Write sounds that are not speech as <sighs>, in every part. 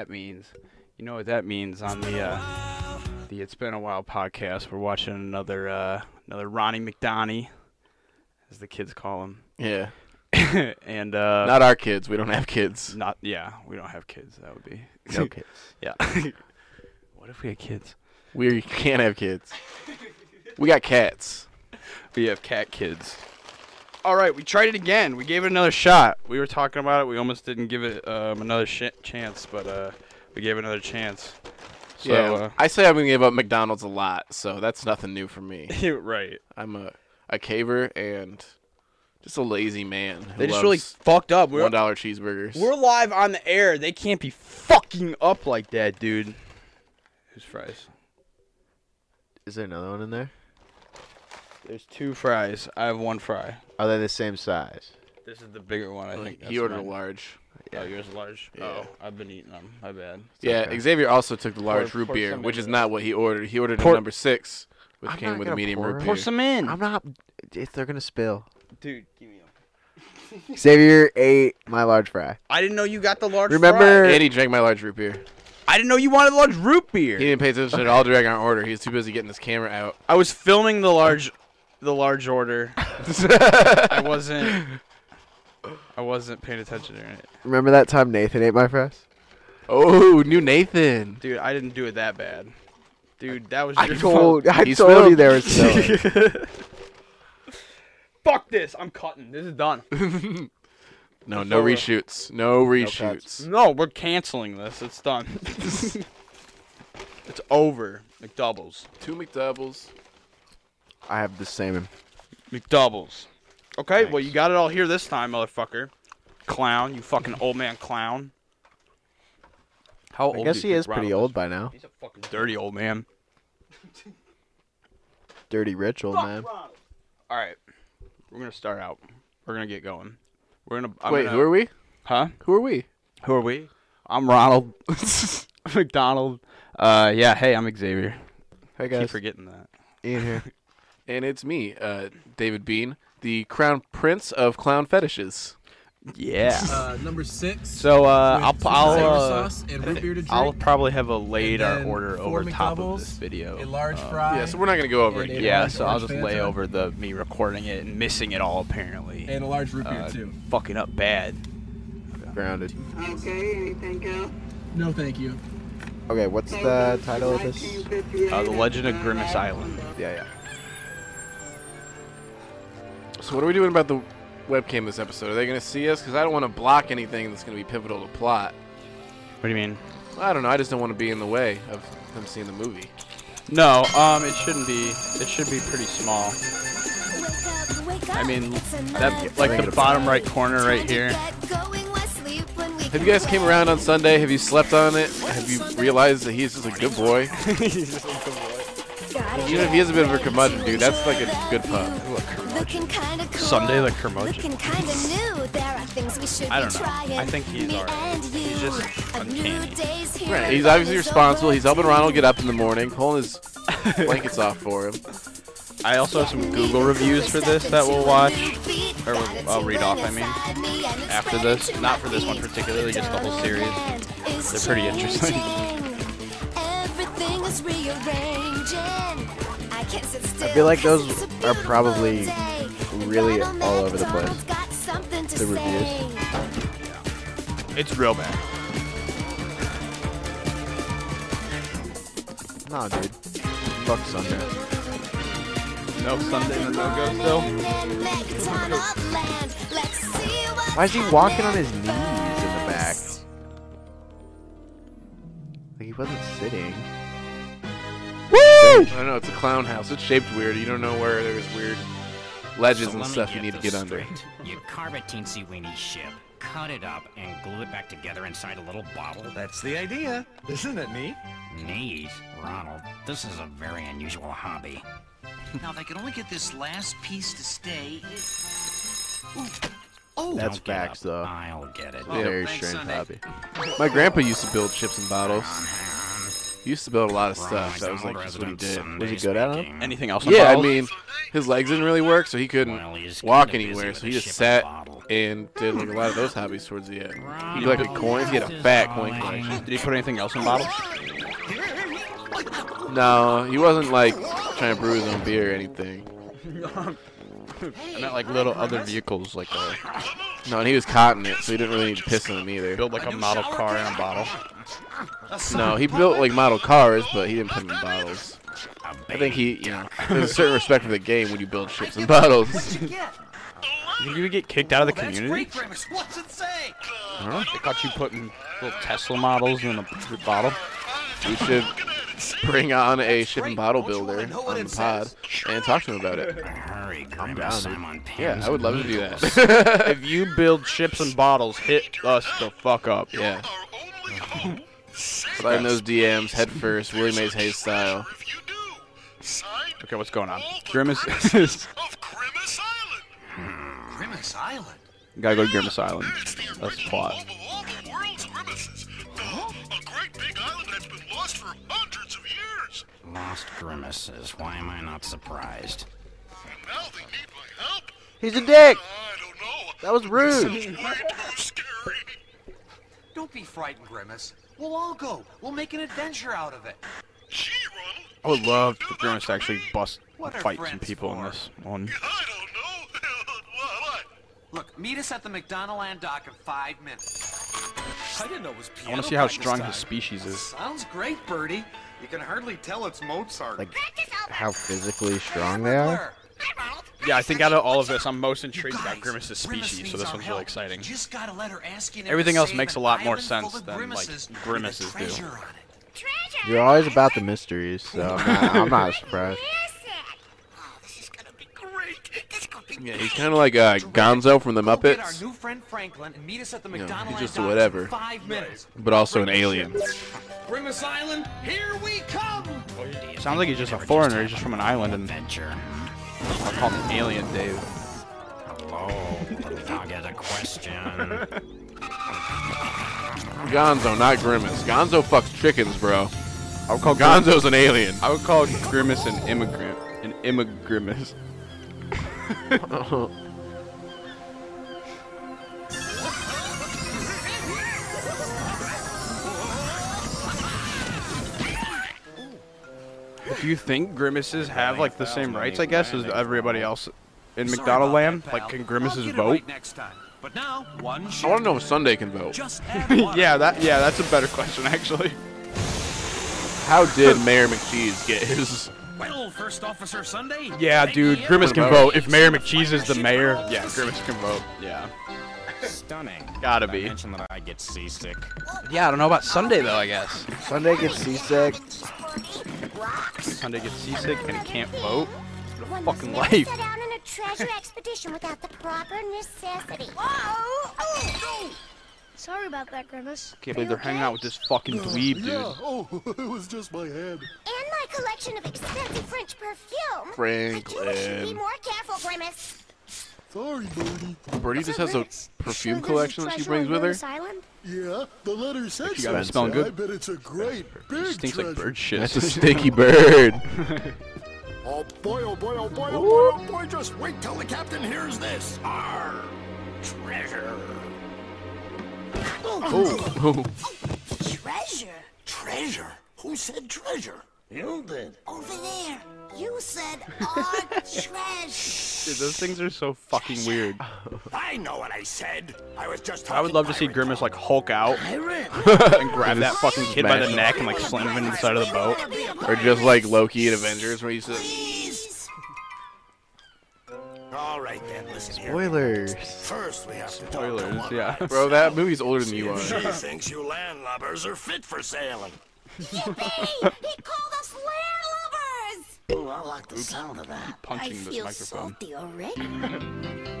You know what that means. You know what that means on the uh, the It's Been a While podcast. We're watching another uh, another Ronnie McDonnie, as the kids call him. Yeah. <laughs> and uh, Not our kids. We don't have kids. not yeah, we don't have kids. That would be <laughs> No kids. <laughs> yeah. what if we had kids? We can't have kids. We got cats. We have cat kids. All right, we tried it again. We gave it another shot. We were talking about it. We almost didn't give it um, another sh- chance, but uh, we gave it another chance. So, yeah. I say I'm gonna give up McDonald's a lot, so that's nothing new for me. <laughs> uh, right. I'm a a caver and just a lazy man. Who They just loves really fucked up. We're, one dollar cheeseburgers. we're live on the air. They can't be fucking up like that, dude. Who's fries? Is there another one in there? There's two fries. I have one fry. Are they the same size? This is the bigger one. I think he that's ordered a mine. large. Oh, yours is large. Yeah. Oh, I've been eating them. My bad. Yeah, okay. Xavier also took the large Pour- root pour beer, which is not what he ordered. He ordered Pour- a number six, which I'm came with a medium pour root beer. Pour some in. I'm not. If they're gonna spill. Dude, give me a. <laughs> Xavier ate my large fry. I didn't know you got the large. Remember- fry. and he drank my large root beer. I didn't know you wanted large root beer. He didn't pay attention at all during our order. He was too busy getting his camera out. I was filming the large, the large order. <laughs> I wasn't. I wasn't paying attention to it, Remember that time Nathan ate my fries? Oh, new Nathan. dude. I didn't do it that bad, dude. That was I your told. I He told spilled. you there was <laughs> spilling. <laughs> Fuck this! I'm cutting. This is done. No, no reshoots. No cuts. reshoots. No, we're canceling this. It's done. it's over. McDoubles. Two McDoubles. I have the same. McDoubles. Okay, well you got it all here this time, motherfucker. Clown, you fucking old man clown. How old? I guess he is pretty Ronald old by now. He's a fucking dirty old man. Dirty rich old man. All right, we're gonna start out. We're gonna get going. We're gonna. I'm Wait, gonna- who are we? Huh? Who are we? Who are we? I'm Ronald <laughs> McDonald. Uh, yeah. Hey, I'm Xavier. Hey guys. Keep guys, forgetting that. Ian here. <laughs> And it's me, uh, David Bean, the crown prince of clown fetishes. Yeah. Uh, number six. So uh, I'll I'll uh, sauce and root beer. I'll probably have a laid our order four over top of this video. a large Um, fry. Yeah, so we're not gonna go over it again. Yeah, so I'll just lay Fanta. over the me recording it and missing it all apparently. and a large root beer Uh, too. fucking up bad. Grounded. Okay, anything else? No, thank you. Okay, what's the title of this? Uh, the Legend of Grimace Island. Yeah, yeah. So what are we doing about the webcam this episode? Are they gonna see us? Because I don't want to block anything that's gonna be pivotal to plot. What do you mean? I don't know. I just don't want to be in the way of them seeing the movie. No, um, it shouldn't be. It should be pretty small. I mean, that like the bottom right corner right here. Have you guys came around on Sunday? Have you slept on it? Have you realized that <laughs> he's just a good boy? Even if he is a bit of a curmudgeon, dude, that's like a good pup. Sunday the curmudgeon. I I don't know. I think he's alright. He's just uncanny. Right. He's obviously responsible. He's helping Ronald get up in the morning, pulling his <laughs> blankets off for him. I also have some Google reviews for this that we'll watch, or I'll read off. I mean, after this, not for this one particularly, just the whole series. They're pretty interesting. Everything is rearranging. I can't sit still. feel like those are probably really all over the McDonald's place. got something to The reviews. say. It's real bad. Nah, dude. Fuck Sunday. No Sunday, no go still. Why is he walking on his knees in the back? Like he wasn't sitting. I don't know. It's a clown house. It's shaped weird. You don't know where there's weird ledges So and let me stuff you get need to this get under. straight. You carve a teensy weeny ship, cut it up, and glue it back together inside a little bottle. That's the idea. Isn't it neat? Neat, Ronald. This is a very unusual hobby. Now, if I could only get this last piece to stay. It... Oh, That's don't facts, up. though. I'll get it. Oh, Very thanks, strange hobby. My grandpa used to build ships and bottles. He used to build a lot of stuff. That was like just what he did. Sunday Was he good at speaking. Anything else? Yeah, I mean, his legs didn't really work, so he couldn't Well, walk anywhere. So he just sat and did like a lot of those hobbies towards the end. He Right. collected coins. He had a fat coin collection. Did he put anything else in bottles? No, he wasn't like trying to brew his own beer or anything. I meant like little other vehicles, like uh, No, and he was cotton it, so he didn't really need to piss on them either. build like a model car in a bottle. No, he built like model cars, but he didn't put them in bottles. I think he, you know, there's a certain respect for the game when you build ships in bottles. What'd you get? You think you would get kicked out of the oh, Well, community? great, Grimace. What's it say? They caught you putting little Tesla models in a bottle. We should bring on a ship and bottle Don't you wanna builder on the pod says? and talk to him about it. Hurry, I'm down, Yeah, I would love to do that. if you build ships and bottles, hit us the fuck up. yeah. Slide in those DMs head first, Willie Mays Hayes style. Okay, what's going on? Grimace. Grimace Island. you Gotta go to Grimace Island. That's the plot. Lost grimaces. Why am I not surprised? He's a dick. That was rude. Don't be frightened, Grimace. We'll all go. We'll make an adventure out of it. I would love for Grimace to actually bust What fight some friends people in for? this one. <laughs> Look, meet us at the McDonaldland dock in five minutes. I didn't know it was I want to see how strong his species is. Sounds great, Birdie. You can hardly tell it's Mozart. Like how physically strong they are. Yeah, I think out of all of this, I'm most intrigued Guys, about Grimace's species, so this our one's really exciting. Just got a letter asking him Everything else makes a lot more sense than, like, grimaces with a grimaces do. treasure on it. You're always about the mysteries, so I'm not, I'm not surprised. Yeah, he's kind of like uh, Gonzo from the Go our Muppets, new friend Franklin and meet us at the You know, he's just a whatever. five minutes. but also an alien. Grimace Island, here we come! Sounds like he's just a foreigner. He's just from an island, and Adventure. I'll call him Alien Dave. Hello, little dog has a question. Gonzo, not Grimace. Gonzo fucks chickens, bro. I would call Gonzo. Gonzo's an alien. I would call Grimace an immigrant. An immigrimace. <laughs> <laughs> Do you think Grimaces have like the same rights, I guess, as everybody else in Sorry McDonald land? that, Like, can Grimaces vote? right next time. But now, one I want to know if Sunday can vote. Just <laughs> add water. yeah, that yeah, that's a better question actually. How did <laughs> Mayor McCheese get his? well, First Officer Sunday. Yeah, dude. Grimace can vote. If Mayor McCheese is the mayor, yeah, Grimace can vote. Yeah. Stunning. Gotta Did I be. mention that I get seasick. Yeah, I don't know about Sunday though. I guess Sunday gets seasick. Sunday gets seasick and he can't vote. One What a fucking must never life. set out on a treasure expedition without the proper necessity. Whoa! Oh, Sorry about that, Grimace. Can't believe they're hanging out with this fucking dweeb, dude. Oh, <laughs> it was just my head. And my collection of expensive French perfume. I told you to be Franklin. more careful, Grimace. Sorry, Birdie. Birdie just has a perfume Sure collection that she brings with her. Island? Yeah, the letter said you got it smelling good? I bet it's a great, big Stinks like treasure. bird shit. That's a stinky bird. <laughs> Oh boy, oh boy, oh boy, oh boy, oh boy, just wait till the captain hears this. Arr! Treasure. oh, <laughs> Treasure? Treasure? Who said treasure? You did. Over there. You said our <laughs> treasure. Dude, those things are so fucking weird. I know what I said. I was just I would love to see Grimace like Hulk out <laughs> and grab that fucking kid by the neck and like slam him into the side of the boat. or just like Loki in Avengers, where you said, Please. All right then, listen here. Spoilers. First, we have to talk to Spoilers, yeah. right "Bro, that movie's older than you are." She thinks you landlubbers are fit for sailing. Yippee! He called us landlubbers! Oh, I like the sound of that. I Punching this feel microphone. salty already. <laughs>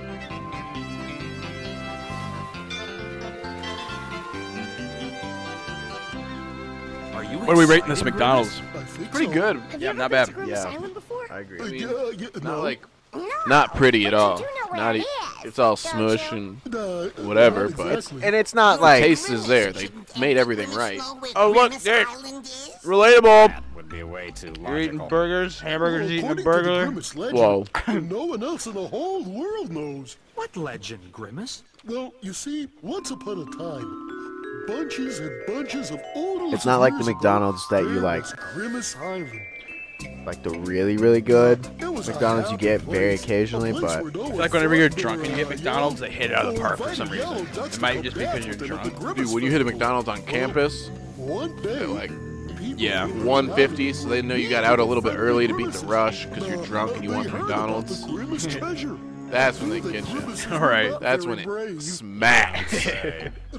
Are you What are we rating this McDonald's? Pretty good. Have Yeah, you not bad. Yeah. I agree. Uh, I mean, yeah, yeah, Not like, No, not pretty at but you all. know Not it e- it's all smush and Uh, whatever, not but exactly. And it's not like the like taste is there. They made everything right. Oh look, Dick. Relatable. That would be way too You're eating burgers, hamburgers, eating a According to the burger. Legend, Whoa. no one else in the whole world knows. What legend, Grimace? Well, you see, once upon a time, bunches and bunches of oodles It's not like the McDonald's that you like. Grimace Island. Like the really really good It was a McDonald's you get very occasionally, but I feel like whenever you're drunk and you get McDonald's, they hit it out of the park for some reason. It might just be because you're with them at the drunk. Dude, when you hit a McDonald's on campus, One day, at like Yeah. 150, so they know you got out a little bit early to beat the rush because you're drunk and you want heard McDonald's. the Grimace <laughs> treasure. That's when they get you. Grimaces All were right. not That's when brave. it smacks. <laughs>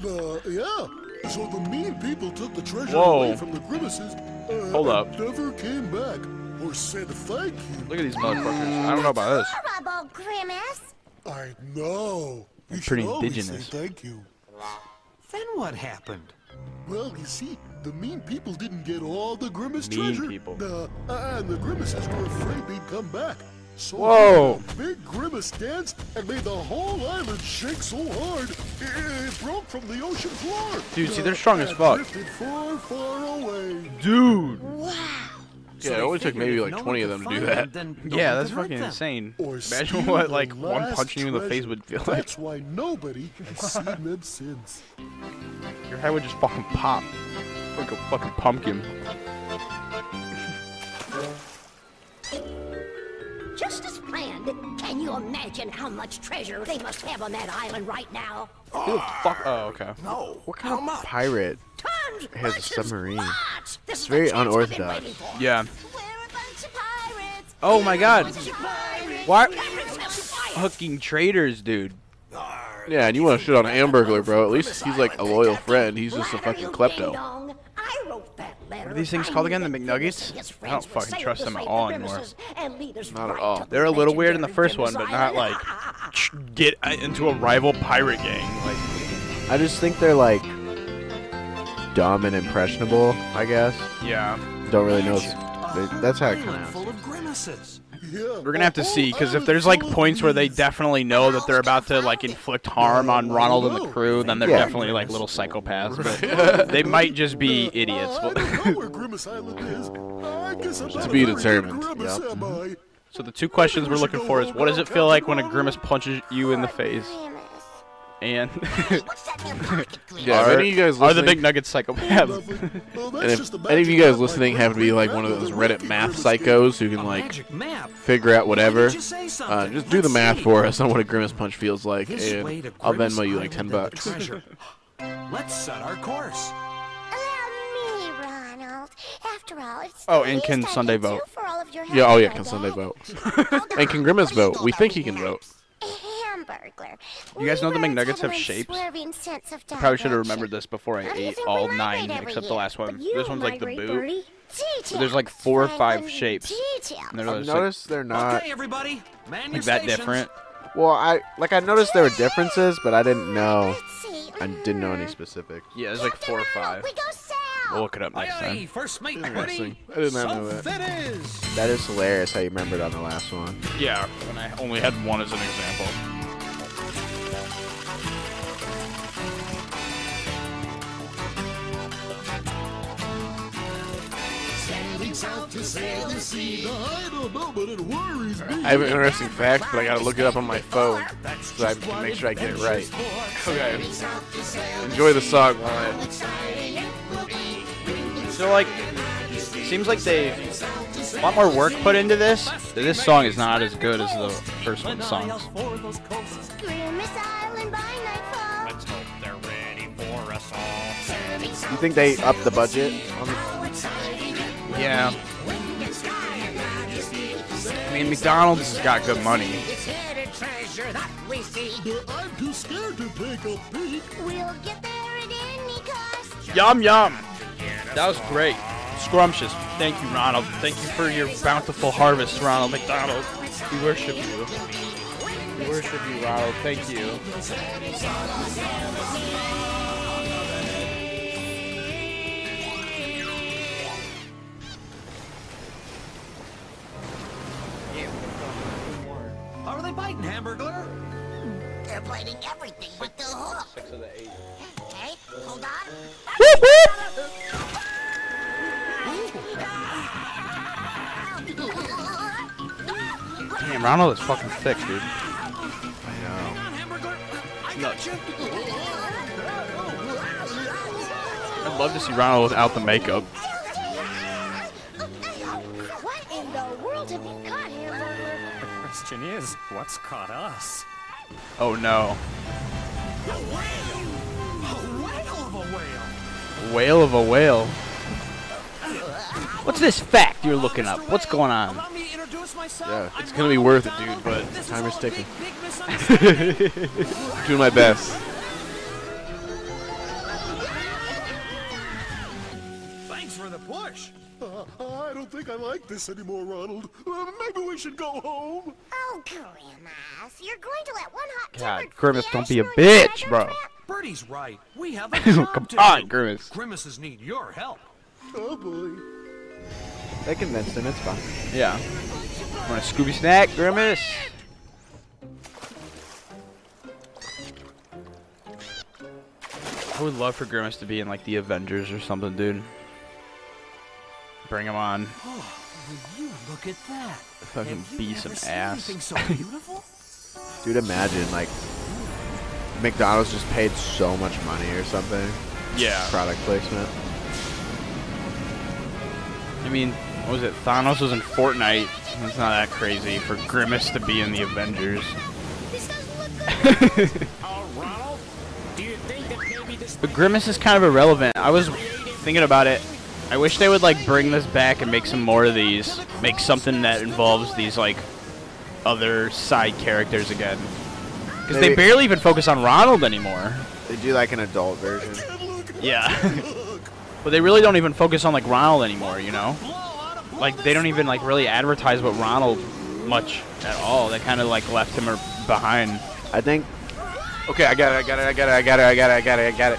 Uh, yeah. So the mean people took the treasure Whoa. away from the Grimaces. Uh, Hold up. Never came back or said thank you. Look at these motherfuckers. I don't know about this. Horrible, Grimace. I know. You should pretty indigenous. Say thank you. Then what happened? Well, you see, the mean people didn't get all the Grimace Mean treasure. people. Uh, and the Grimaces were afraid they'd come back. So Whoa. they did a big Grimace dance and made the whole island shake so hard it, it broke from the ocean floor. Dude, see, they're strong as fuck. Far, far away. Dude. Wow. Yeah, it only took maybe like 20 of them to do that. Yeah, that's fucking insane. Or Imagine what like one punching you in the face would feel like. That's why nobody has <laughs> seen them since. Your head would just fucking pop. Like a fucking pumpkin. Can you imagine how much treasure they must have on that island right now? Who the fuck? Oh, okay. No. what kind of pirate? Tons, Has a submarine. lots. This is very the chance we've been unorthodox. Yeah. We're a bunch of pirates. Oh my god. Bunch. Why- Pirates. Fucking traitors, dude. Yeah, and you want to shit on a Hamburglar, bro. At least he's like a loyal friend. He's just a fucking klepto. ding-dong. I wrote that letter. What are these things called again, the McNuggets? Grimace and his I don't fucking trust them at all anymore. Grimaces and lead us Not at all. They're a little weird in the first one, but not like get uh, into a rival pirate gang. Like, I just think they're like dumb and impressionable. I guess yeah. don't really know. they- That's how it Island kind full of. of grimaces. Yeah, We're gonna have to see because if there's like points where they definitely know that they're about to like inflict harm on Ronald and the crew, then they're Yeah. definitely like little psychopaths. But they might just be idiots. Uh, I don't know where Grimace Island is. I guess I'm not To be determined. Grimace, am I? So the two questions we're looking for is what does it feel like when a grimace punches you in the face? Grimace. And <laughs> What's that <laughs> in your pocket, Yeah, if are, any of you guys are the big nugget psychopaths? Well, and if any of you guys listening my happen to be like one of those Reddit math psychos who can like figure out whatever, Why did you say uh, just do the math for us on what a grimace punch feels like, and I'll Grimace Venmo you like 10 bucks. Let's set our course. Allow me, Ronald. After all, it's Oh, and can Sunday vote? for all of your Yeah, oh yeah, can today. Sunday vote? And can Grimace what do you vote? We think he can vote. Hamburglar. You guys know the McNuggets have shapes? unswerving sense of Probably should have remembered this before I How do you ate all nine migrate every except the last one. This one's like the boot. So there's like four or five shapes. details. And they're I've like, noticed they're not. okay, everybody. Man like that different. Well, I like I noticed there were differences, but I didn't know. I didn't know any specifics. Yeah, there's like four or five. We go south. We'll look it up next time. first mate, Interesting. I did not know that. it is. That is hilarious how you remembered on the last one. Yeah, and I only had one as an example. I don't know, but it worries me. I have an interesting fact, but I gotta look it up on my phone so I can make sure I get it right. Okay. Enjoy the song while I. So like, seems like they a lot more work put into this. This song is not as good as the first one songs. Grimace Island by nightfall. Let's hope they're ready for us all. You think they upped the budget? On the, Yeah. I mean, McDonald's has got good money. But I'm too scared to take a peek. We'll get there at any cost. Yum yum. That was great. Scrumptious. Thank you, Ronald. Thank you for your bountiful harvest, Ronald McDonald. We worship you. We worship you, Ronald. Thank you. The hook. Okay, hold on. Damn, Ronald is fucking thick, dude. I know. Nuts. I'd love to see Ronald without the makeup. What in the world have you caught, Hamburger? The question is, what's caught us? Oh no. A whale of a whale. Whale of a whale. What's this fact you're looking up? What's going on? Allow me to introduce myself. Yeah, it's gonna be worth it, dude. But This time is ticking. big, big. <laughs> Doing my best. I don't think I like this anymore, Ronald. Uh, maybe we should go home. Oh, Grimace, you're going to let one hot God, tempered Grimace, don't be a bitch, bro. trap? Birdie's right. We have <laughs> a job Come to on, do. Grimace. Grimaces need your help. Oh boy. They convinced him. It's fine. Yeah. Want a Scooby snack, Grimace? I would love for Grimace to be in like the Avengers or something, dude. Bring him on. Oh, will you look at that? Fucking Have you be some ass. so <laughs> beautiful? Dude, imagine like McDonald's just paid so much money or something. Yeah. Product placement. I mean, what was it? Thanos was in Fortnite. It's not that crazy for Grimace to be in the Avengers. This doesn't look <laughs> good. Ronald? Do you think that maybe this But Grimace is kind of irrelevant. I was thinking about it. I wish they would like bring this back and make some more of these. Make something that involves these like other side characters again. Because they barely even focus on Ronald anymore. They do like an adult version. Yeah. <laughs> but they really don't even focus on like Ronald anymore, you know? Like they don't even like really advertise with Ronald much at all. They kind of like left him behind. I think Okay, I got it. I got it. I got it. I got it. I got it. I got it. I got it.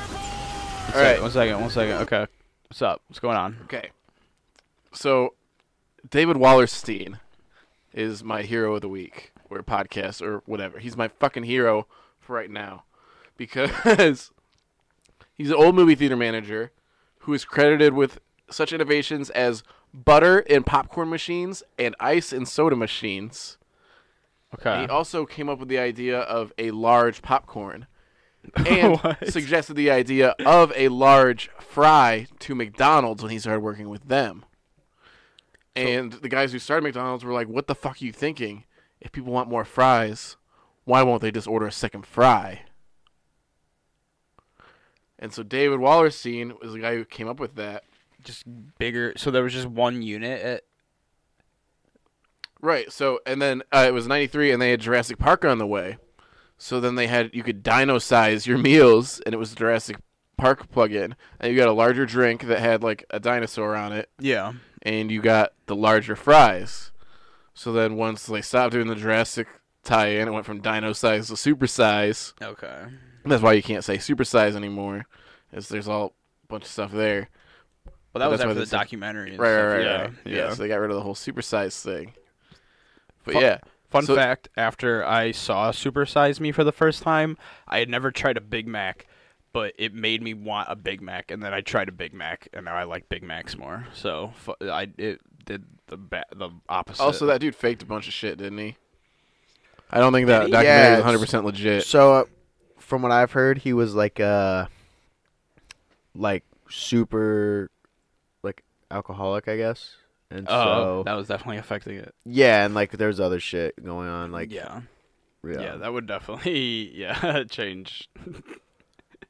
All right. One second. One second. Okay. What's up? What's going on? Okay. So, David Wallerstein is my hero of the week, or podcast, or whatever. He's my fucking hero for right now because <laughs> he's an old movie theater manager who is credited with such innovations as butter in popcorn machines and ice in soda machines. Okay. He also came up with the idea of a large popcorn <laughs> and suggested the idea of a large fry to McDonald's when he started working with them. And the guys who started McDonald's were like, "What the fuck are you thinking? If people want more fries, why won't they just order a second fry?" And so David Wallerstein was the guy who came up with that. just bigger. So there was just one unit at. Right. So and then uh, it was '93, and they had Jurassic Park on the way. So then they had you could dino size your meals, and it was Jurassic Park plug-in, and you got a larger drink that had like a dinosaur on it, Yeah. and you got the larger fries. So then once they stopped doing the Jurassic tie-in, it went from dino size to super size. Okay. That's why you can't say super size anymore, as there's all a bunch of stuff there. Well, that was after the documentary. Right, right, right, yeah, right. Yeah. So they got rid of the whole super size thing. But Fu- yeah, Fun So- fact: After I saw Super Size Me for the first time, I had never tried a Big Mac, but it made me want a Big Mac, and then I tried a Big Mac, and now I like Big Macs more. So fu- I it did the ba- the opposite. Also, that dude faked a bunch of shit, didn't he? I don't think that he? documentary Yeah, is 100 percent legit. So, uh, from what I've heard, he was like uh like super like alcoholic, I guess. And oh, so that was definitely affecting it. yeah, and like there's other shit going on, like yeah. yeah, yeah, that would definitely yeah change.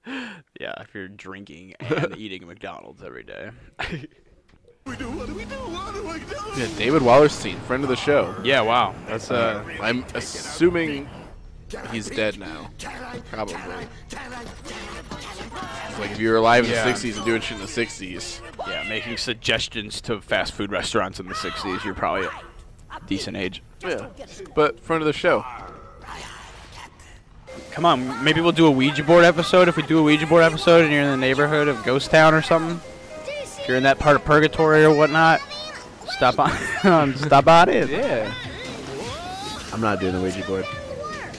yeah, if you're drinking and eating McDonald's every day. We do, what do we do? What do we do? Yeah, David Wallerstein, friend of the show. yeah, wow, that's uh. I'm assuming he's dead now. Probably. Like if you were alive in Yeah. the 60s and doing shit in the 60s. Yeah, making suggestions to fast food restaurants in the 60s, you're probably a decent age. Yeah. But friend of the show. Come on, maybe we'll do a Ouija board episode if we do a Ouija board episode and you're in the neighborhood of Ghost Town or something. If you're in that part of purgatory or whatnot, stop on <laughs> stop on in. Yeah. I'm not doing the Ouija board.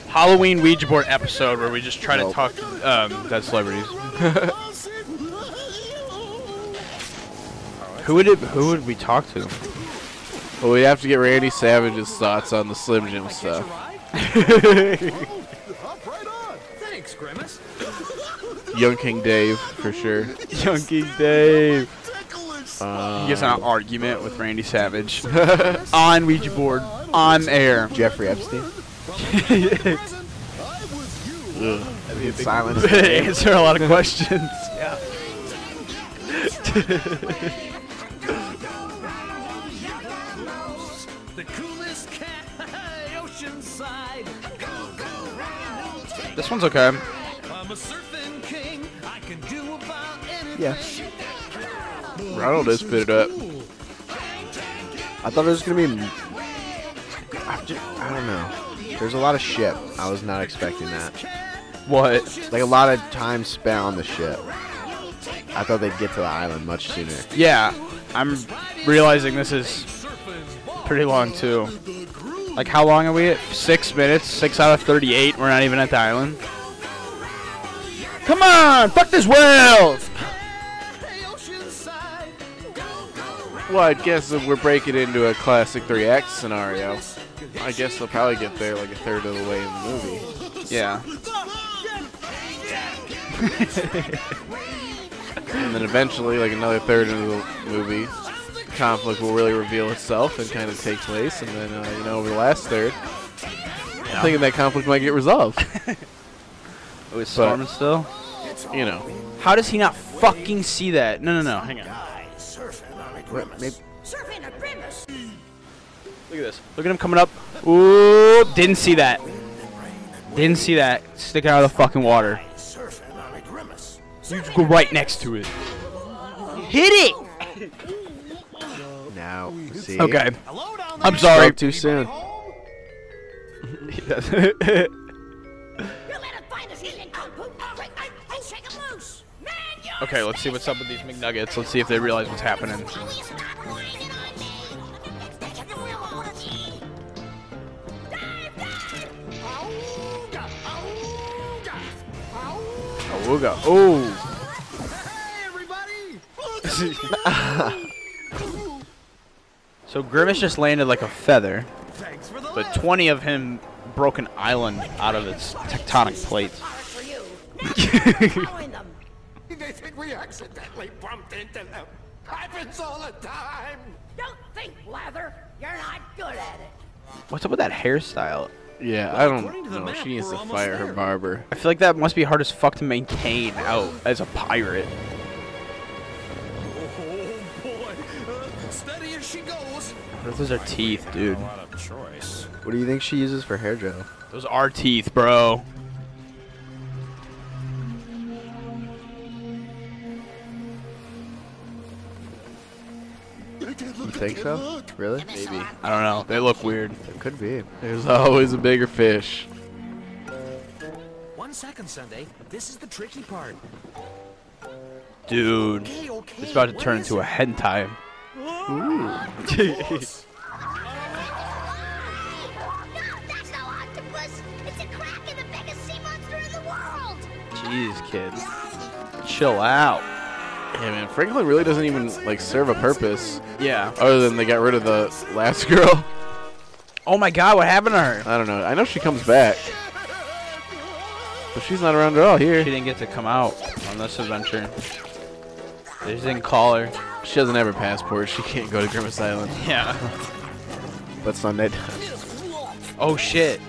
Halloween Ouija board episode where we just try Nope. to talk to um, dead celebrities. <laughs> who would it? Who would we talk to? Well, we have to get Randy Savage's thoughts on the Slim Jim stuff. Thanks, Grimace. Young King Dave, for sure. Young King Dave. Um, He gets in an argument with Randy Savage <laughs> on Ouija board on air. Jeffrey Epstein. <laughs> Silence. Answer a lot of questions. Yeah. <laughs> This one's okay. I'm a surfing king. I can do about anything. Yeah. Ronald has fit it up. I thought it was gonna be. I, just, I don't know. There's a lot of ship. I was not expecting that. What? Like a lot of time spent on the ship. I thought they'd get to the island much sooner. Yeah, I'm realizing this is pretty long too. Like, how long are we at? Six minutes? Six out of 38? We're not even at the island? Come on! Fuck this whale! Well, I guess if we're breaking into a classic three act scenario, I guess they'll probably get there like a third of the way in the movie. Yeah. <laughs> And then eventually, like another third of the movie, conflict will really reveal itself and kind of take place. And then, uh, you know, over the last third, I'm thinking that conflict might get resolved. It was storming still? You know. How does he not fucking see that? No, no, no. Hang on. What, maybe, Surfing a grimace. Look at this. Look at him coming up. Ooh, didn't see that. Didn't see that. Sticking out of the fucking water. You go right next to it. Hit it! Now, see. Okay. I'm sorry. Spoke too soon. You let him find us and kung fu. Quick, I, I shake him loose. Man, you okay, let's see what's up with these McNuggets. Let's see if they realize what's happening. Awooga. Oh. <laughs> so Grimace just landed like a feather, but 20 of him broke an island out of its tectonic plates. <laughs> for you. Now following them. They think we accidentally bumped into them. Happens all the time. Don't think, Lather. You're not good at it. What's up with that hairstyle? Yeah, I don't according to the know. map, She needs to almost fire her barber. I feel like that must be hard as fuck to maintain out as a pirate. Those are teeth, dude? lot of choice. What do you think she uses for hair gel? Those are teeth, bro. You think so? Really? Maybe. I don't know. They look weird. It could be. There's always a bigger fish. One second, Sunday. This is the tricky part. Dude. Okay, okay. It's about to turn into a it? hentai. That's no octopus. It's a kraken, the biggest sea monster in the world. Jeez, kids. Chill out. Yeah, man. Franklin really doesn't even like serve a purpose Yeah. other than they got rid of the last <laughs> girl. Oh my god, what happened to her? I don't know. I know she comes back, but she's not around at all here. She didn't get to come out on this adventure. They just didn't call her. She doesn't have her passport. She can't go to Grimace Island. <laughs> Yeah. But Sunday does. Oh shit.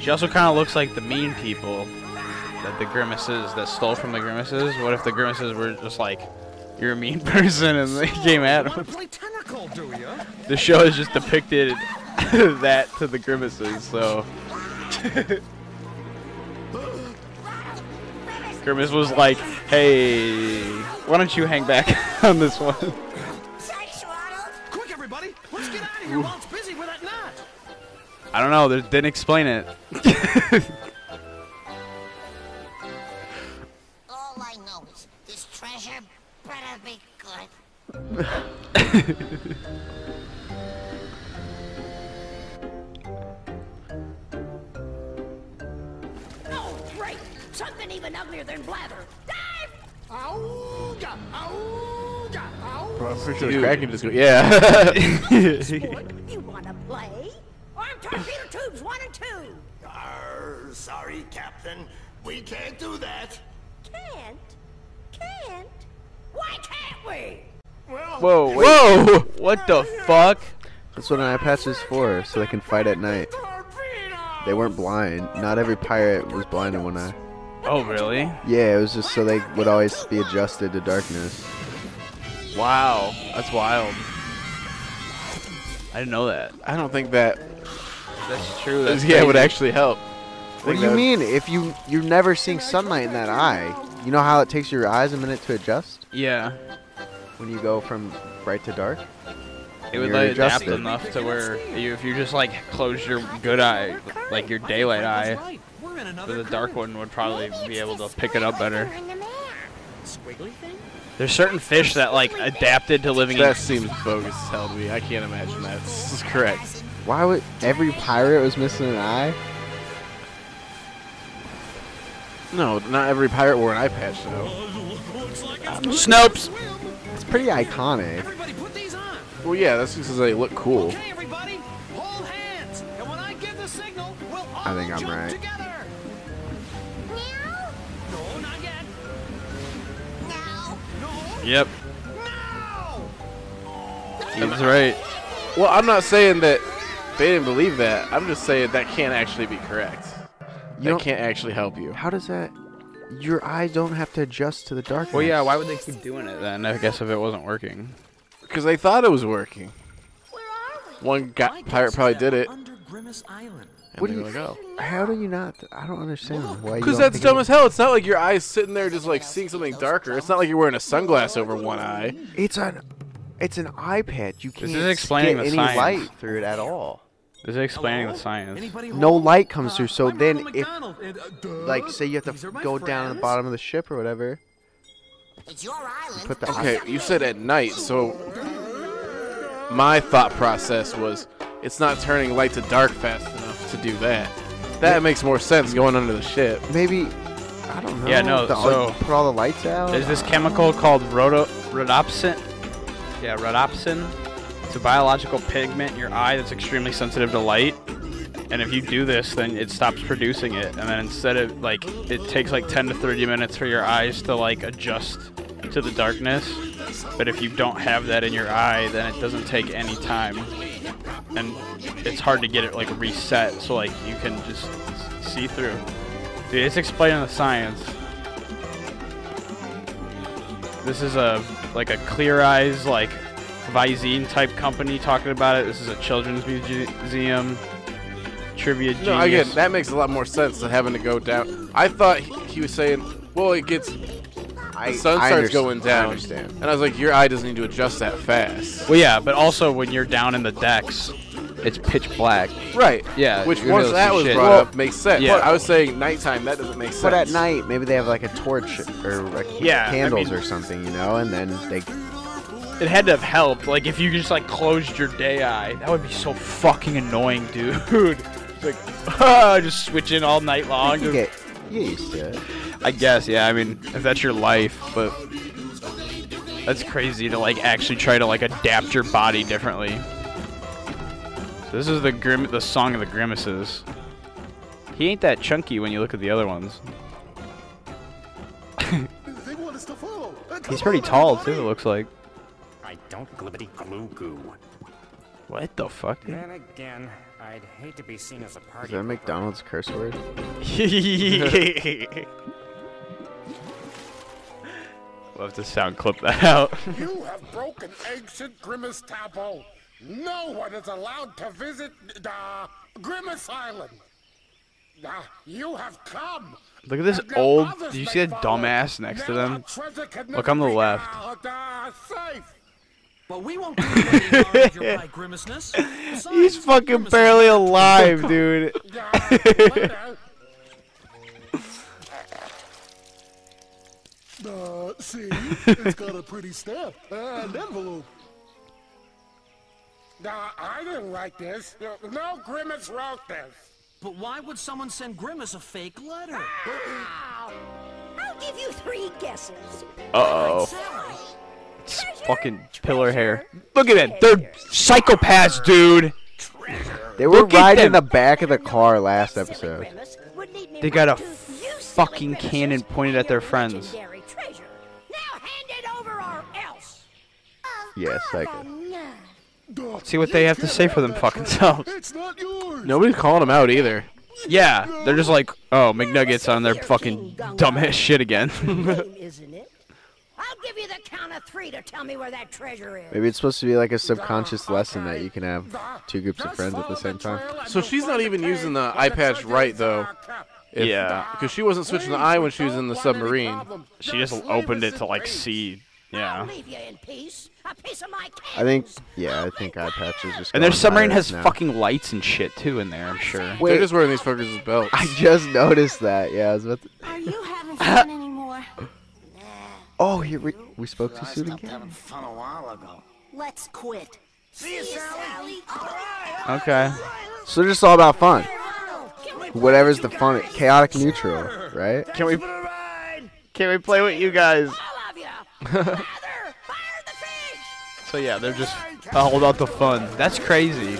She also kind of looks like the mean people that the grimaces that stole from the grimaces. What if the grimaces were just like, you're a mean <laughs> person and they came at Wanna them? play tentacle, do ya? The show has just depicted <laughs> that to the grimaces, so. Grimace was like, hey, why don't you hang back <laughs> on this one? Thanks, Ronald. Quick, everybody. Let's get out of here while it's busy with that knot. I don't know, they didn't explain it. <laughs> All I know is this treasure better be good. <laughs> uglier than Blather. Dive! Auga! Auga! Auga! Bro, I'm pretty sure Dude. the Kraken just go. Yeah. <laughs> Sport, you wanna play? Arm torpedo tubes one and two. Arr, sorry, Captain. We can't do that. Can't? Can't? Why can't we? Well, Whoa, wait. Whoa! What the fuck? That's what an eye patch is for, so they can fight at night. They weren't blind. Not every pirate was blind in one eye. Oh, really? Yeah, it was just so they would always be adjusted to darkness. Wow, that's wild. I didn't know that. I don't think that. That's true. That's yeah, would actually help. What do you mean? If you you're never seeing sunlight in that eye, you know how it takes your eyes a minute to adjust Yeah, when you go from bright to dark. it would You're like adapt enough to where you, if you just like close your good eye, like your daylight eye, We're another the dark one would probably Maybe be able to pick it up better. squiggler in the map. squiggly thing. There's certain fish that like adapted to living in That seems bogus as hell to me. I can't imagine that. This is correct. Why would every pirate was missing an eye? No, not every pirate wore an eye patch though. Snopes. It's pretty iconic. Everybody put these on. Well, yeah, that's because they look cool. Okay, everybody, hold hands. And when I give the signal, we'll all I think I'm jump right. Yep, No. he's right. Well, I'm not saying that they didn't believe that. I'm just saying that can't actually be correct. You that can't actually help you. How does that? Your eyes don't have to adjust to the darkness. Well, yeah. Why would they keep doing it then? I guess if it wasn't working. Because they thought it was working. Where are we? One guy, pirate probably did it. Under Grimace Island. And What they do were you- like, oh. How do you not? I don't understand why. Because that's dumb it- as hell. It's not like your eyes sitting there just like seeing something darker. It's not like you're wearing a sunglass over one eye. It's an, it's an iPad. You can't this is explaining get the any science. light through it at all. This is explaining Hello? the science. No light comes through. So I'm then, Ronald if and, uh, like, say you have to are my go down to the bottom of the ship or whatever, It's your island. put the Okay, you said at night, so my thought process was it's not turning light to dark fast enough to do that. That makes more sense going under the ship. maybe. I don't know. Yeah, no, the- so- put all the lights out. There's this chemical called rhodo- rhodopsin. Yeah, rhodopsin. It's a biological pigment in your eye that's extremely sensitive to light. And if you do this, then it stops producing it. And then instead of like, it takes like 10 to 30 minutes for your eyes to like adjust to the darkness. But if you don't have that in your eye, then it doesn't take any time. And it's hard to get it like reset so like you can just see through. Dude, it's explaining the science. This is a like a Clear Eyes like Visine type company talking about it. This is a children's museum. Trivia genius. No, again, that makes a lot more sense than having to go down. I thought he, he was saying, well, it gets I, the sun I starts underst- going I down, understand. and I was like, your eye doesn't need to adjust that fast. well, yeah, but also when you're down in the decks, it's pitch black. Right. Yeah, Which you're once gonna that see was shit. brought Well, up makes sense. yeah. But I was saying nighttime. That doesn't make sense. But at night, maybe they have like a torch or like Yeah, I candles mean- or something, you know, and then they. It had to have helped. Like if you just like closed your day eye, that would be so fucking annoying, dude. <laughs> It's like, ah, <laughs> just switching all night long. You to- get, you get used to it. I guess, yeah. I mean, if that's your life, but that's crazy to like actually try to like adapt your body differently. So this is the grim, the song of the grimaces. He ain't that chunky when you look at the other ones. They want us to follow. Come He's pretty tall too. It looks like. I don't glibbity glue goo. What the fuck? dude? Then again, I'd hate to be seen as a party. Is that. McDonald's curse word? <laughs> <laughs> <laughs> we'll have to sound clip that out. <laughs> You have broken ancient Grimace Taboo. No one is allowed to visit uh, Grimace Island. Uh, you have come. Look at this old. others Do you see that dumbass next to them? our treasure can Look on the left. uh, uh, safe. But we won't do any <laughs> harm to your. He's fucking barely alive, dude. Uh. See, <laughs> it's got a pretty stamp and envelope. Nah, I didn't write this. No Grimace wrote this. But why would someone send Grimace a fake letter? I'll give you three guesses. Uh oh. It's fucking pillar hair. Look at it. They're psychopaths, dude. They were Look riding in the back of the car last episode. Grimace would lead me They got a right to you, silly fucking cannon pointed at their friends. Yeah, psycho. See what they have to say for them fucking selves. It's not yours. Nobody's calling them out either. Yeah, they're just like, oh, McNuggets on their fucking dumbass shit again. <laughs> Lame, isn't it? I'll give you the count of three to tell me where that treasure is. Maybe it's supposed to be like a subconscious lesson that you can have two groups of friends at the same time. So she's not even using the eye patch right though. If- Yeah. Because she wasn't switching the eye when she was in the submarine. she just opened it to like see. I'll Yeah. leave you in peace. A piece of my I think, yeah, I think eye patch is just. And their submarine has now. fucking lights and shit too in there, I'm sure. Wait. They're just wearing these fuckers as belts. I just noticed that. Yeah, I was about to... Are you having <laughs> fun anymore? <laughs> Oh, here we we spoke too soon again. fun a while ago. Let's quit. See you, Sally. Okay. So they're just all about fun. Whatever's the fun, chaotic neutral, right? Can we? Can we play with you guys? So yeah, they're just uh, all about the fun. That's crazy.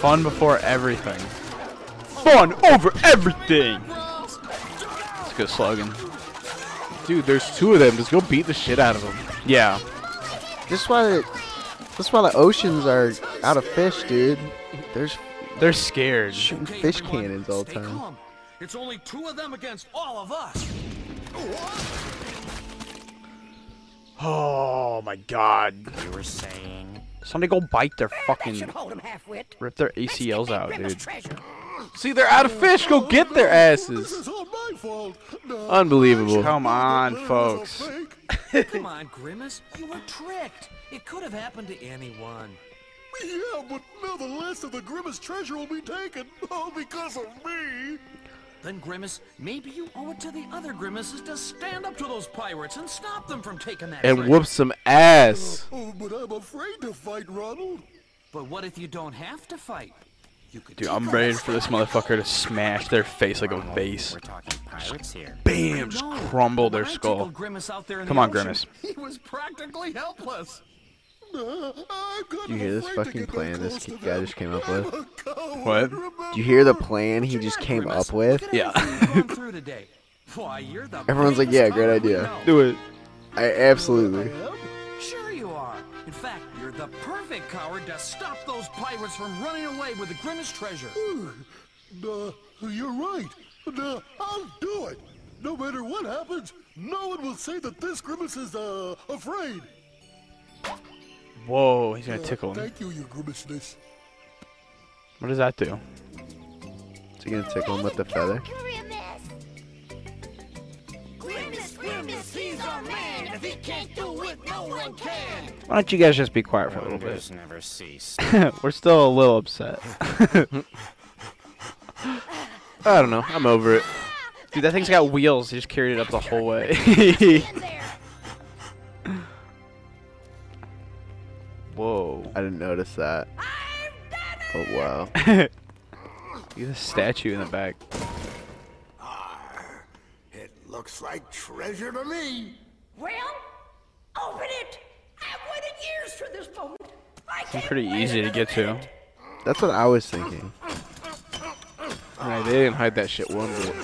Fun before everything. Fun over everything. It's a good slogan. Dude, there's two of them. Just go beat the shit out of them. Yeah. That's why the, that's why the oceans are out of fish, dude. There's They're scared. shooting fish cannons all the time. It's only two of them against all of us. Oh my god. You were saying? Somebody go bite their fucking hold him half-wit. rip their ACLs out, dude. treasure. See, they're out of fish. Go get their oh, This asses. is all my fault. No, Unbelievable. Come on, Grimace is a folks. Come on, Grimace. You were tricked. It could have happened to anyone. Yeah, but now the last of the Grimace treasure will be taken, all because of me. Then, Grimace, maybe you owe it to the other Grimaces to stand up to those pirates and stop them from taking that And treasure. whoop some ass. Oh, but I'm afraid to fight, Ronald. But what if you don't have to fight? You could Dude, I'm ready for this motherfucker to smash their face like a vase. We're talking pirates here. Bam! Just crumble their skull. Grimace out there in Come the on, ocean, Grimace. <laughs> He was practically helpless. Uh, You hear this fucking plan this guy them. just came up with? What? Do you hear the plan he just came up with? Yeah. everything you've gone through today. Why, you're the Everyone's like, yeah, great idea. Do it. I absolutely. Sure you are. In fact, you're the perfect coward to stop those pirates from running away with the Grimace treasure. Uh, you're right. Uh, I'll do it. No matter what happens, no one will say that this Grimace is uh, afraid. Whoa, he's gonna Uh, tickle him. Thank you, you Grimaceness. What does that do? Is he gonna tickle him with the feather? Grimace, Grimace, he's our man. If he can't do it, no one can. Why don't you guys just be quiet for a little bit? Wonders never cease. <laughs> We're still a little upset. <laughs> I don't know. I'm over it. Dude, that thing's got wheels. He just carried it up the whole way. <laughs> Whoa. I didn't notice that. Oh wow. <laughs> <laughs> He's a statue in the back. It looks like treasure to me. Well, open it. I've waited years for this moment. I It's can't pretty easy to get to. That's what I was thinking. Right, they didn't hide that shit one bit.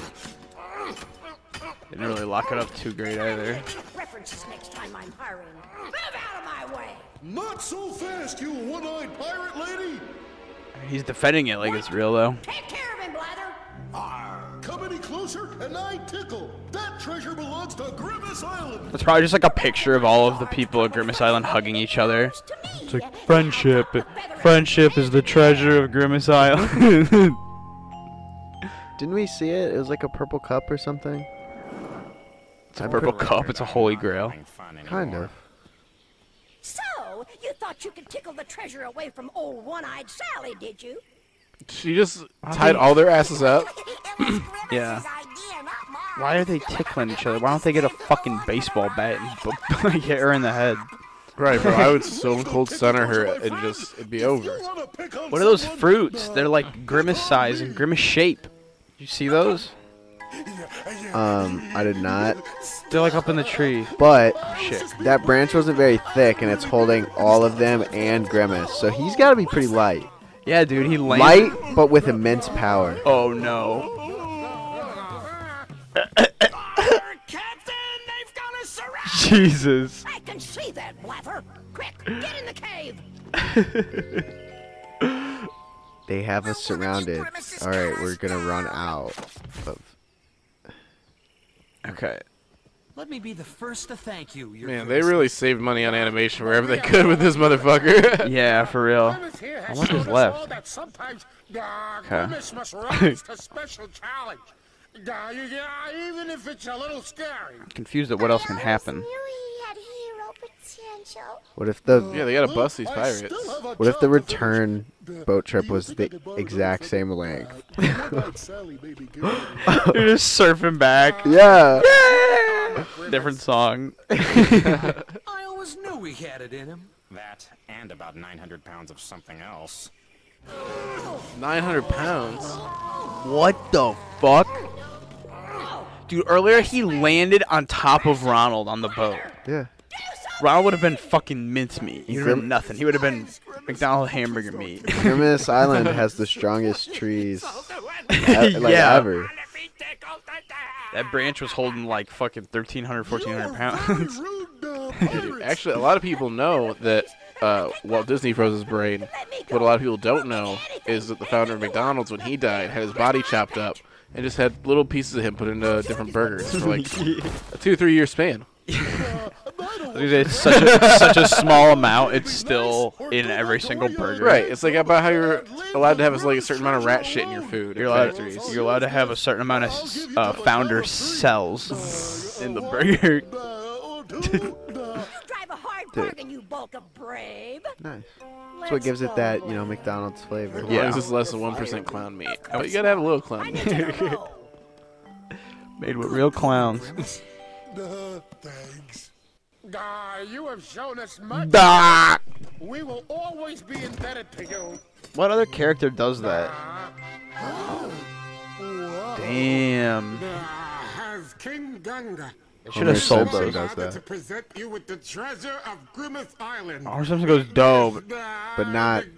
Didn't really lock it up too great either. References next time I'm hiring. Move out of my way. Not so fast, you one-eyed pirate lady. He's defending it like it's real though. Take care of him, Blather. Come any closer, and I tickle. That treasure belongs to Grimace Island. It's probably just like a picture of all of the people at Grimace Island hugging each other. It's like eh? friendship. Friendship is the treasure of Grimace <laughs> Island. Didn't we see it? It was like a purple cup or something. It's a purple cup. It's a holy grail. Having fun Kinda. So, you thought you could tickle the treasure away from old one-eyed Sally, did you? She just tied all their asses up. <clears throat> Yeah. Why are they tickling each other? Why don't they get a fucking baseball bat and bu- hit her in the head? Right, bro. I would <laughs> stone cold stunner her and just it'd be over. You wanna pick on What are those fruits? Uh, They're like grimace size and grimace shape. You see those? Um, I did not. They're like up in the tree. But Shit. that branch wasn't very thick, and it's holding all of them and Grimace. So he's got to be pretty light. Yeah, dude, he landed. Light, but with immense power. Oh no. They've us surrounded! Jesus. I can see that, Blather! Quick, get in the cave! They have us surrounded. All right, we're gonna run out of. Okay. Let me be the first to thank you. Your Man, they really saved money on animation wherever they could with this motherfucker. <laughs> <laughs> Yeah, for real. Grimace How much is left? that sometimes Okay. Grimace must rise to special challenge. Uh, even if it's a little scary. Confused at what else can I happen. always knew he had hero potential. What if the yeah, they gotta bust these pirates. What if the return boat trip was the exact same length? <laughs> You're <laughs> just surfing back. <laughs> Yeah. Different song. I always knew he had it in him. That and about 900 pounds of something else. 900 pounds. What the fuck? Dude, earlier he landed on top of Ronald on the boat. Yeah. Ronald would have been fucking mincemeat. He would have been nothing. He would have been McDonald's hamburger meat. Grimace <laughs> Island has the strongest trees <laughs> e- like Yeah. ever. That branch was holding like fucking 1,300, 1,400 pounds. <laughs> Dude, actually, a lot of people know that uh, Walt Disney froze his brain. What a lot of people don't know is that the founder of McDonald's, when he died, had his body chopped up and just had little pieces of him put into different burgers for like a two, three year span. It's such a, it's such a small amount. It's still in every single burger. Right. It's like about how you're allowed to have like a certain amount of rat shit in your food. You're allowed, factories. you're allowed to have a certain amount of uh, founder cells in the burger. <laughs> Drive a hard bargain, you bulk of brave! Nice. That's what gives it that, you know, McDonald's flavor. As long Yeah. as it's less than one percent clown meat, but you gotta have a little clown meat. <laughs> Made with real clowns. <laughs> Thanks. Ah, you have shown us much. Ah! We will always be indebted to you. What other character does that? Damn. Ah, As King Gunga, I should have sold those. does honored to present you with the treasure of Grimace Island. Homer Simpson goes dope. But not The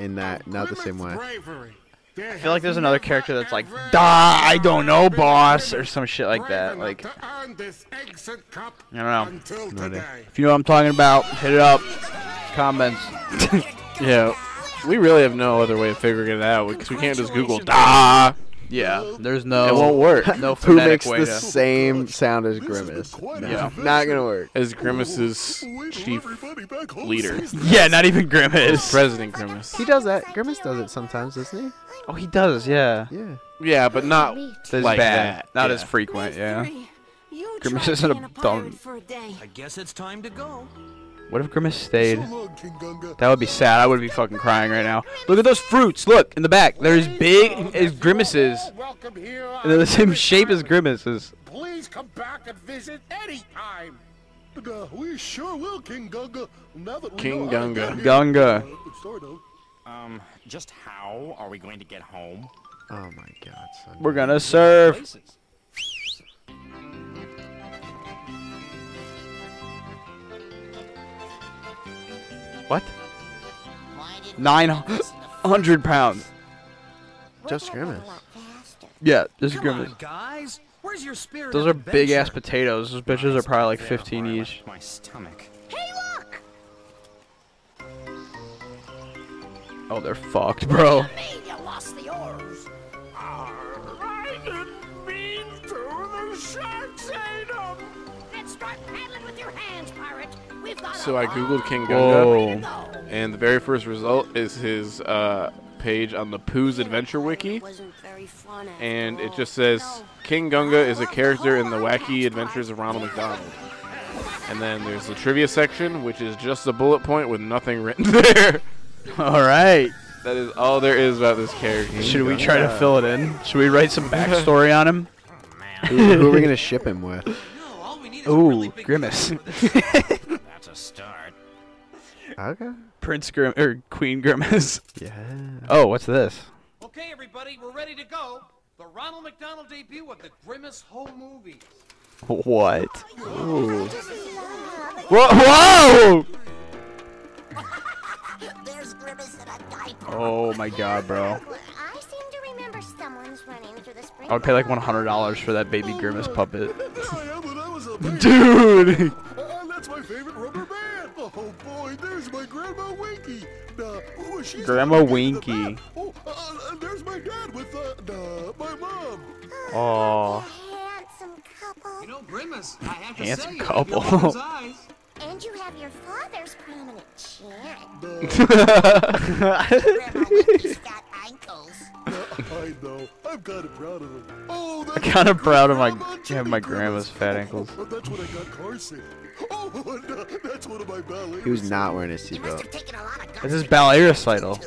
in that- not the same way. bravery. I feel like there's another character that's like, "Da, I don't know, boss," or some shit like that. Like, to earn this exit cup I don't know. No If you know what I'm talking about, hit it up. Comments. <laughs> Yeah, we really have no other way of figuring it out because we can't just Google "da." yeah, there's no. It won't work. <laughs> No Who makes way the to. same sound as Grimace? Yeah. Not gonna work. As Grimace's chief leader, Yeah, not even Grimace. President Grimace. He does that. Grimace does it sometimes, doesn't Oh, he does. Yeah. Yeah. Yeah, but not That's like bad. that. Not yeah. as frequent. Yeah. Grimace isn't a a dumb- for a day. I guess it's time to go. What if Grimace stayed? That would be sad. I would be fucking crying right now. Look at those fruits. Look in the back. They're as big as Grimace's. Welcome here. And they're the same shape as Grimace's. Please come back and visit anytime. Uh, we sure will, King Gunga. Now that we King know how Gunga. get here. Gunga. Sort of. Um, just how are we going to get home? Oh my God, son. We're gonna serve. Places. What? Nine <gasps> hundred pounds. Just Grimace. Yeah, just is Come Grimace. on, guys. Where's your spirit? Those are big ass potatoes. Those bitches are probably like 15 each. My stomach. Hands, pirate. We've got So a I googled King way Gunga, to and the very first result is his uh, page on the Pooh's Adventure Wiki, Wasn't very fun after and it just says King Gunga is a character in the Wacky Adventures of Ronald McDonald. And then there's the trivia section, which is just a bullet point with nothing written <laughs> there. <laughs> All right. That is all there is about this character. Should we try to fill it in? Should we write some backstory on him? <laughs> Oh, who, who are we gonna ship him with? No, all we need is a Ooh, really big Grimace. <laughs> That's a start. Okay. Prince Grim or Queen Grimace. Yeah. Oh, what's this? Okay, everybody, we're ready to go. the Ronald McDonald debut of the Grimace home movies. What? Ooh. Whoa! Whoa! There's Grimace in a diaper. Oh my god, bro. I seem to remember someone's running through the spring. I would pay like $100 for that baby Grimace puppet. I am when I was a baby. <laughs> Dude! Uh, that's my favorite rubber band. Oh boy, there's my grandma Winky. Uh, oh, she's Grandma looking the Winky. Oh, uh, there's my dad with uh, uh, my mom. Oh. Handsome couple. You know, Grimace, I have to Handsome say, you couple. Have your mother's eyes. And you have your father's prominent chin. Grandma Winky's got ankles. I know. I'm kind of proud of them. Oh, that's Kinda my proud of my- grandma, having my grandma's fat ankles. oh, that's when I got car sick. Oh, and, <laughs> uh, that's one of my ballet. He was not wearing his seatbelt. a lot of This is ballet recital.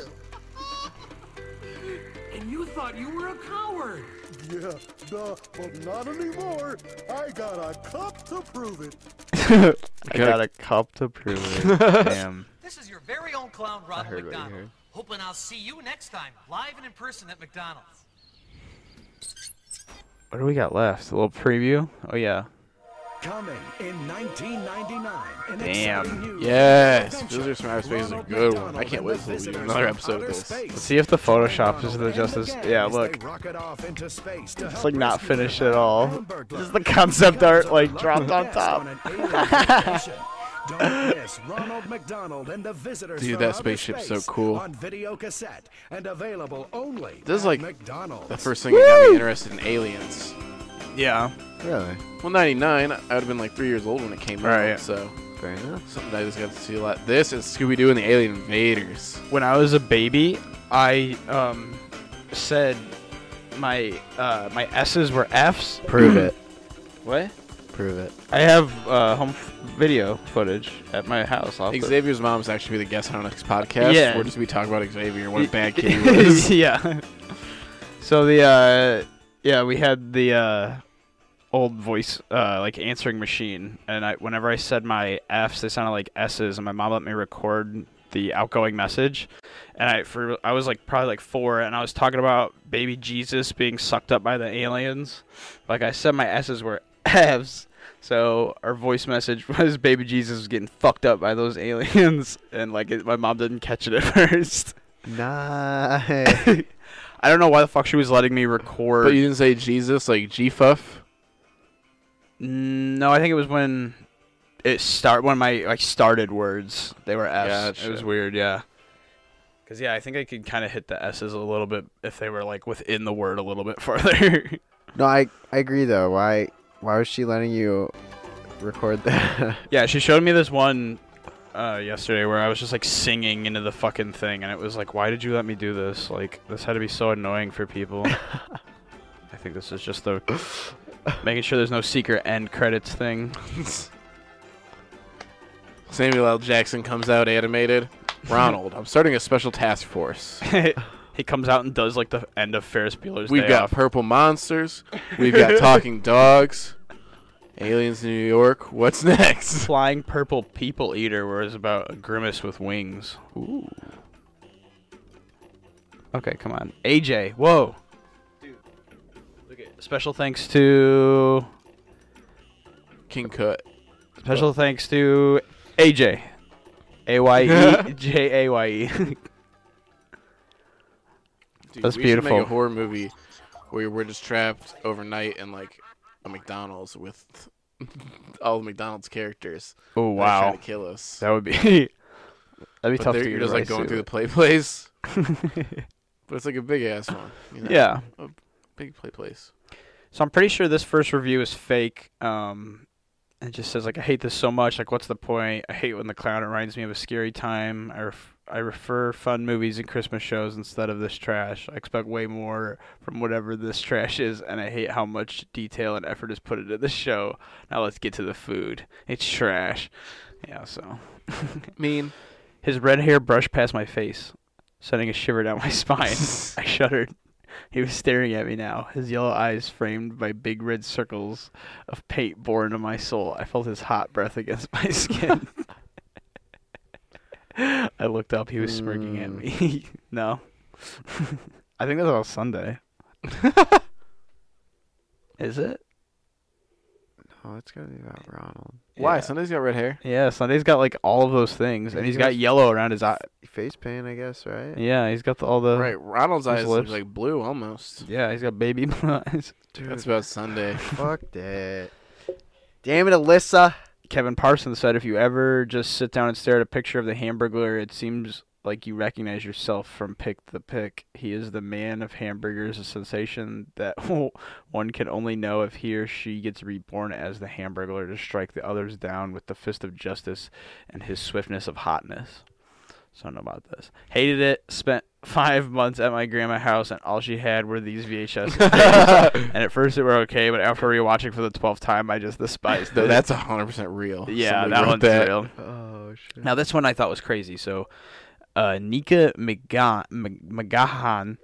And you thought you were a coward. Yeah, nah, but not anymore. I got a cup to prove it. <laughs> I got a cup to prove it. <laughs> Damn. This is your very own clown, Ronald heard what you McDonald. heard. Hoping I'll see you next time, live and in person at McDonald's. What do we got left? A little preview? Oh yeah. Coming in 1999. An Damn. exciting Yes, adventure. Visitors from Outer Space is a good one. I can't wait the till we do Visitors another episode of this. Let's see if the Photoshop is Ronald the and justice. Yeah, look. rocket off into space to It's like not finished at all. This is the concept art like dropped on top. on an. <laughs> Don't miss Ronald McDonald and the Visitors Dude, that Outer spaceship's so cool. On video cassette and available only This is like McDonald's. the first thing that got me interested in aliens. Yeah. Really? Well, 99, I would have been like three years old when it came Right. out, so Fair enough. something I just got to see a lot. This is Scooby Doo and the Alien Invaders. When I was a baby, I um said my uh my S's were F's. Prove it. <clears throat> What? Prove it. I have uh, home f- video footage at my house. I'll have to- Xavier's mom's actually be the guest on our next podcast. Yeah. We're just gonna be talking about Xavier, and what a <laughs> bad kid he <laughs> was. yeah. So the uh yeah, we had the uh old voice uh like answering machine and I whenever I said my F's they sounded like S's and my mom let me record the outgoing message and I for I was like probably like 4 and I was talking about baby Jesus being sucked up by the aliens. Like I said my S's were <laughs> F's. So our voice message <laughs> was baby Jesus was getting fucked up by those aliens <laughs> and like it, my mom didn't catch it at first. Nice. I don't know why the fuck she was letting me record. But you didn't say Jesus, like G-Fuff? Mm, no, I think it was when it start when my like started words they were F's. It was weird, yeah. Cause yeah, I think I could kind of hit the S's a little bit if they were like within the word a little bit <laughs> farther. no, I I agree though. Why why was she letting you record that? <laughs> yeah, she showed me this one uh, yesterday where I was just like singing into the fucking thing, and it was like, why did you let me do this? Like this had to be so annoying for people. <laughs> I think this is just the making sure there's no secret end credits thing. <laughs> Samuel L. Jackson comes out animated. Ronald, I'm starting a special task force. <laughs> he comes out and does like the end of Ferris Bueller's We've Day got Off. purple monsters. We've got <laughs> talking dogs. Aliens in New York. What's next? Flying Purple People Eater, where it's about a grimace with wings. Ooh. Okay, come on. AJ, whoa. Dude, look at Special thanks to. King Cut. Special thanks to AJ. A Y E J A Y E. <laughs> Dude, That's we Should beautiful. make a horror movie where we're just trapped overnight in like a McDonald's with <laughs> all the McDonald's characters. Oh that are trying to kill us. That would be. <laughs> that'd be But tough they're- to You're just like going to. through the play place. but it's like a big ass one. You know? Yeah. A big play place. So I'm pretty sure this first review is fake. Um, it just says like I hate this so much. Like, what's the point? I hate when the clown reminds me of a scary time. I ref- I refer fun movies and Christmas shows instead of this trash. I expect way more from whatever this <laughs> trash is, and I hate how much detail and effort is put into the show. Now let's get to the food. It's trash. Yeah. So <laughs> mean. His red hair brushed past my face, sending a shiver down my <laughs> spine. I shuddered. <laughs> He was staring at me now, his yellow eyes framed by big red circles of paint bore into my soul. I felt his hot breath against <laughs> my skin. I looked up. He was smirking at me. Hmm. <laughs> no. I think that was on Sundae. Is it? Oh, it's gotta be about Ronald. Why? Yeah. Sundae's got red hair. Yeah, Sundae's got like all of those things, and He he's got yellow around his eye. Face paint, I guess, right? Yeah, he's got the, all the Right. Ronald's his eyes look like blue almost. Yeah, he's got baby blue <laughs> eyes. That's about Sundae. <laughs> Fuck that. Damn it, Alyssa. Kevin Parsons said, "If you ever just sit down and stare at a picture of the Hamburglar, it seems like you recognize yourself from Pick the Pick. He is the man of hamburgers, a sensation that <laughs> one can only know if he or she gets reborn as the hamburger to strike the others down with the fist of justice and his swiftness of hotness." So I don't know about this. Hated it. Spent five months at my grandma's house, and all she had were these VHS. <laughs> and at first they were okay, but after rewatching for the twelfth time, I just despised No, it. that's hundred percent real. Yeah, Somebody that one's that. real. Oh shit. Now this one I thought was crazy. So, uh, Nika McGa- McGahan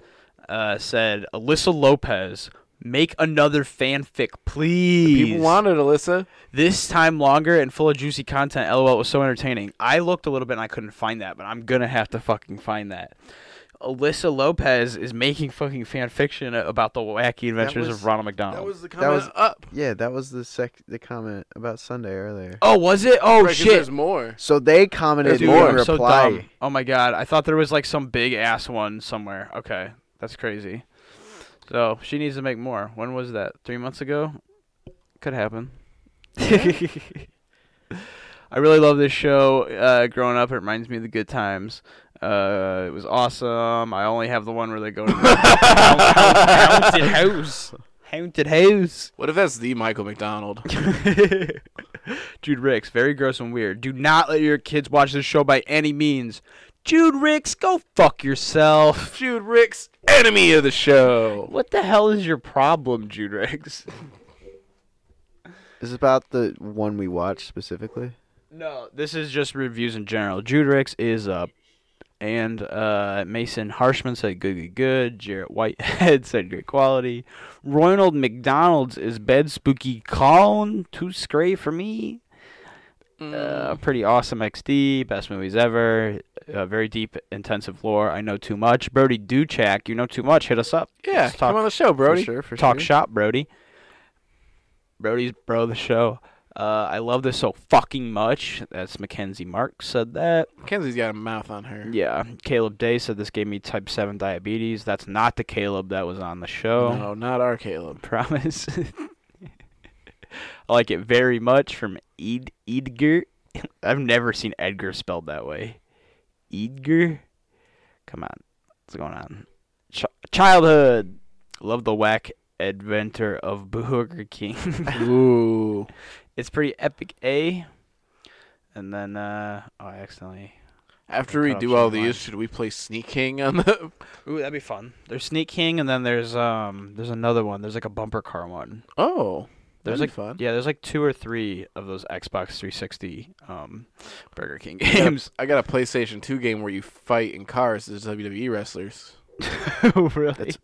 uh, said, "Alyssa Lopez, make another fanfic, please. People wanted Alyssa. this time longer and full of juicy content. LOL, it was so entertaining. I looked a little bit and I couldn't find that, but I'm gonna have to fucking find that." Alyssa Lopez is making fucking fan fiction about the wacky adventures was- of Ronald McDonald. That was the That comment was up. Yeah, that was the sec the comment about Sundae earlier. oh, was it? Oh Right, 'cause shit! There's more. So they commented Dude, in I'm so reply. dumb. Oh my god, I thought there was like some big ass one somewhere. Okay, that's crazy. So she needs to make more. When was that? Three months ago? Could happen. <laughs> I really love this show. Uh, growing up, it reminds me of the good times. Uh, it was awesome. I only have the one where they go to <laughs> the haunted house. Haunted house. What if that's the Michael McDonald? <laughs> Jude Ricks, very gross and weird. Do not let your kids watch this show by any means. Jude Ricks, go fuck yourself. Jude Ricks, enemy of the show. What the hell is your problem, Jude Ricks? Is it about the one we watched specifically? No, this is just reviews in general. Jude Ricks is up. And uh, Mason Harshman said good, good, good. Jarrett Whitehead <laughs> said great quality. Ronald McDonald's is bed spooky clown. Too scray for me. Uh, pretty awesome XD. Best movies ever. Uh, very deep, intensive lore. I know too much. Brody Duchak, you know too much. Hit us up. Yeah, Let's come on the show, Brody. For sure, for Talk sure. shop, Brody. Brody's bro the show. Uh, I love this so fucking much. That's Mackenzie Mark said that. Mackenzie's got a mouth on her. Yeah. Caleb Day said this gave me type 7 diabetes. That's not the Caleb that was on the show. No, not our Caleb. Promise. <laughs> I like it very much from Ed- Edgar. I've never seen Edgar spelled that way. Edgar? Come on. What's going on? Ch- childhood. Love the whack adventure of Burger King. <laughs> Ooh. It's pretty epic, A. And then, uh, oh, I accidentally. After we do all lines. these, should we play Sneak King on the? Ooh, that'd be fun. There's Sneak King, and then there's um, there's another one. There's like a bumper car one. Oh, There's like fun. yeah, there's like two or three of those Xbox 360 um, Burger King I got a- games. I got a PlayStation 2 game where you fight in cars as WWE wrestlers. oh, <laughs> really? That's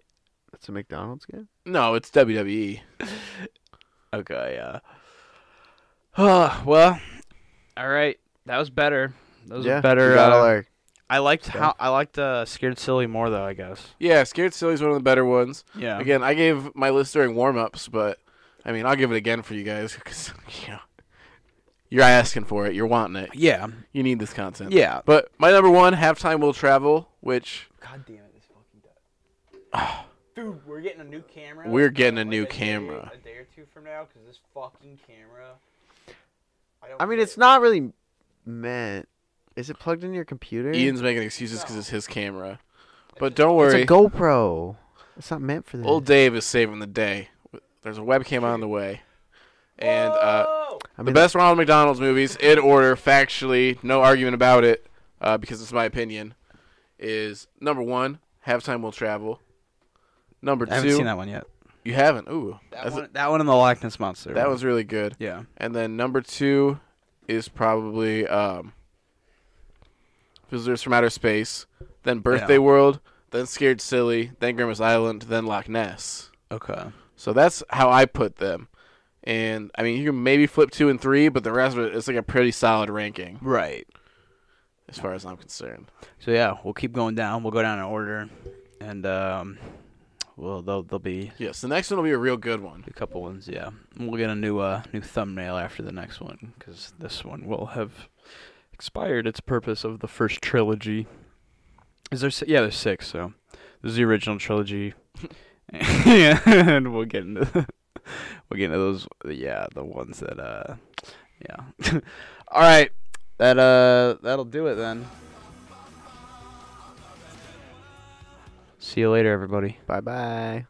that's a McDonald's game. No, it's. WWE. <laughs> Okay, yeah. Oh, <sighs> well, all right. That was better. That was yeah, better. we got all uh, our- I liked stuff. how I liked uh, Scared Silly more though. I guess. Yeah, Scared Silly is one of the better ones. Yeah. Again, I gave my list during warm ups, but I mean, I'll give it again for you guys because <laughs> you know you're asking for it, you're wanting it. Yeah. You need this content. Yeah. But my number one, halftime will travel, which God damn it! This fucking does. <sighs> Dude, we're getting a new camera. We're getting a like new day- camera. a day or two from now, because this fucking camera. I, don't I mean, it's it. not really meant. Is it plugged into your computer? Ian's making excuses because it's his camera. But don't worry, It's a GoPro. It's not meant for that. old Dave is saving the day. There's a webcam on the way, and uh, I the mean, best Ronald McDonald's movies in order, factually, no argument about it, uh, because it's my opinion, is number one, Halftime Will Travel. Number I haven't two, seen that one yet. You haven't. Ooh, That one, that one and the Loch Ness monster. that was really good. Yeah. And then number two is probably um, Visitors from Outer Space, then Birthday Yeah. World, then Scared Silly, then Grimace Island, then Loch Ness. Okay. So that's how I put them. And I mean, you can maybe flip two and three, but the rest of it is like a pretty solid ranking Right. as far as I'm concerned. So yeah, we'll keep going down. We'll go down in order, and um, well, they'll they'll be Yes, the next one will be a real good one. a couple ones. Yeah, we'll get a new uh new thumbnail after the next one because this one will have expired its purpose of the first trilogy. Is there? si- Yeah, there's six. So this is the original trilogy. yeah, <laughs> and we'll get into we'll get into those. Yeah, the ones that uh, yeah. <laughs> All right, that uh, that'll do it then. See you later, everybody. Bye bye.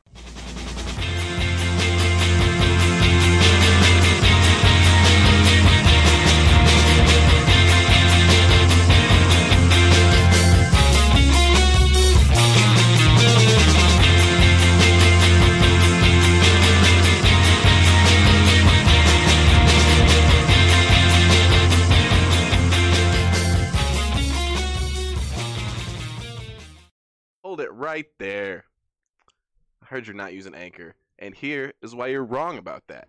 Right there. I heard you're not using Anchor, and here is why you're wrong about that.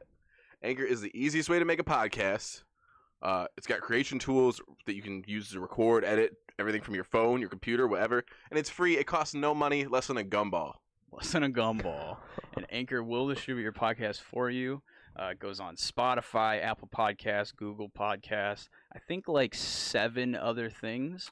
Anchor is the easiest way to make a podcast. Uh, it's got creation tools that you can use to record, edit everything from your phone, your computer, whatever, and it's free. It costs no money, less than a gumball. less than a gumball. and Anchor will distribute your podcast for you. Uh, it goes on Spotify, Apple Podcasts, Google Podcasts. I think like seven other things,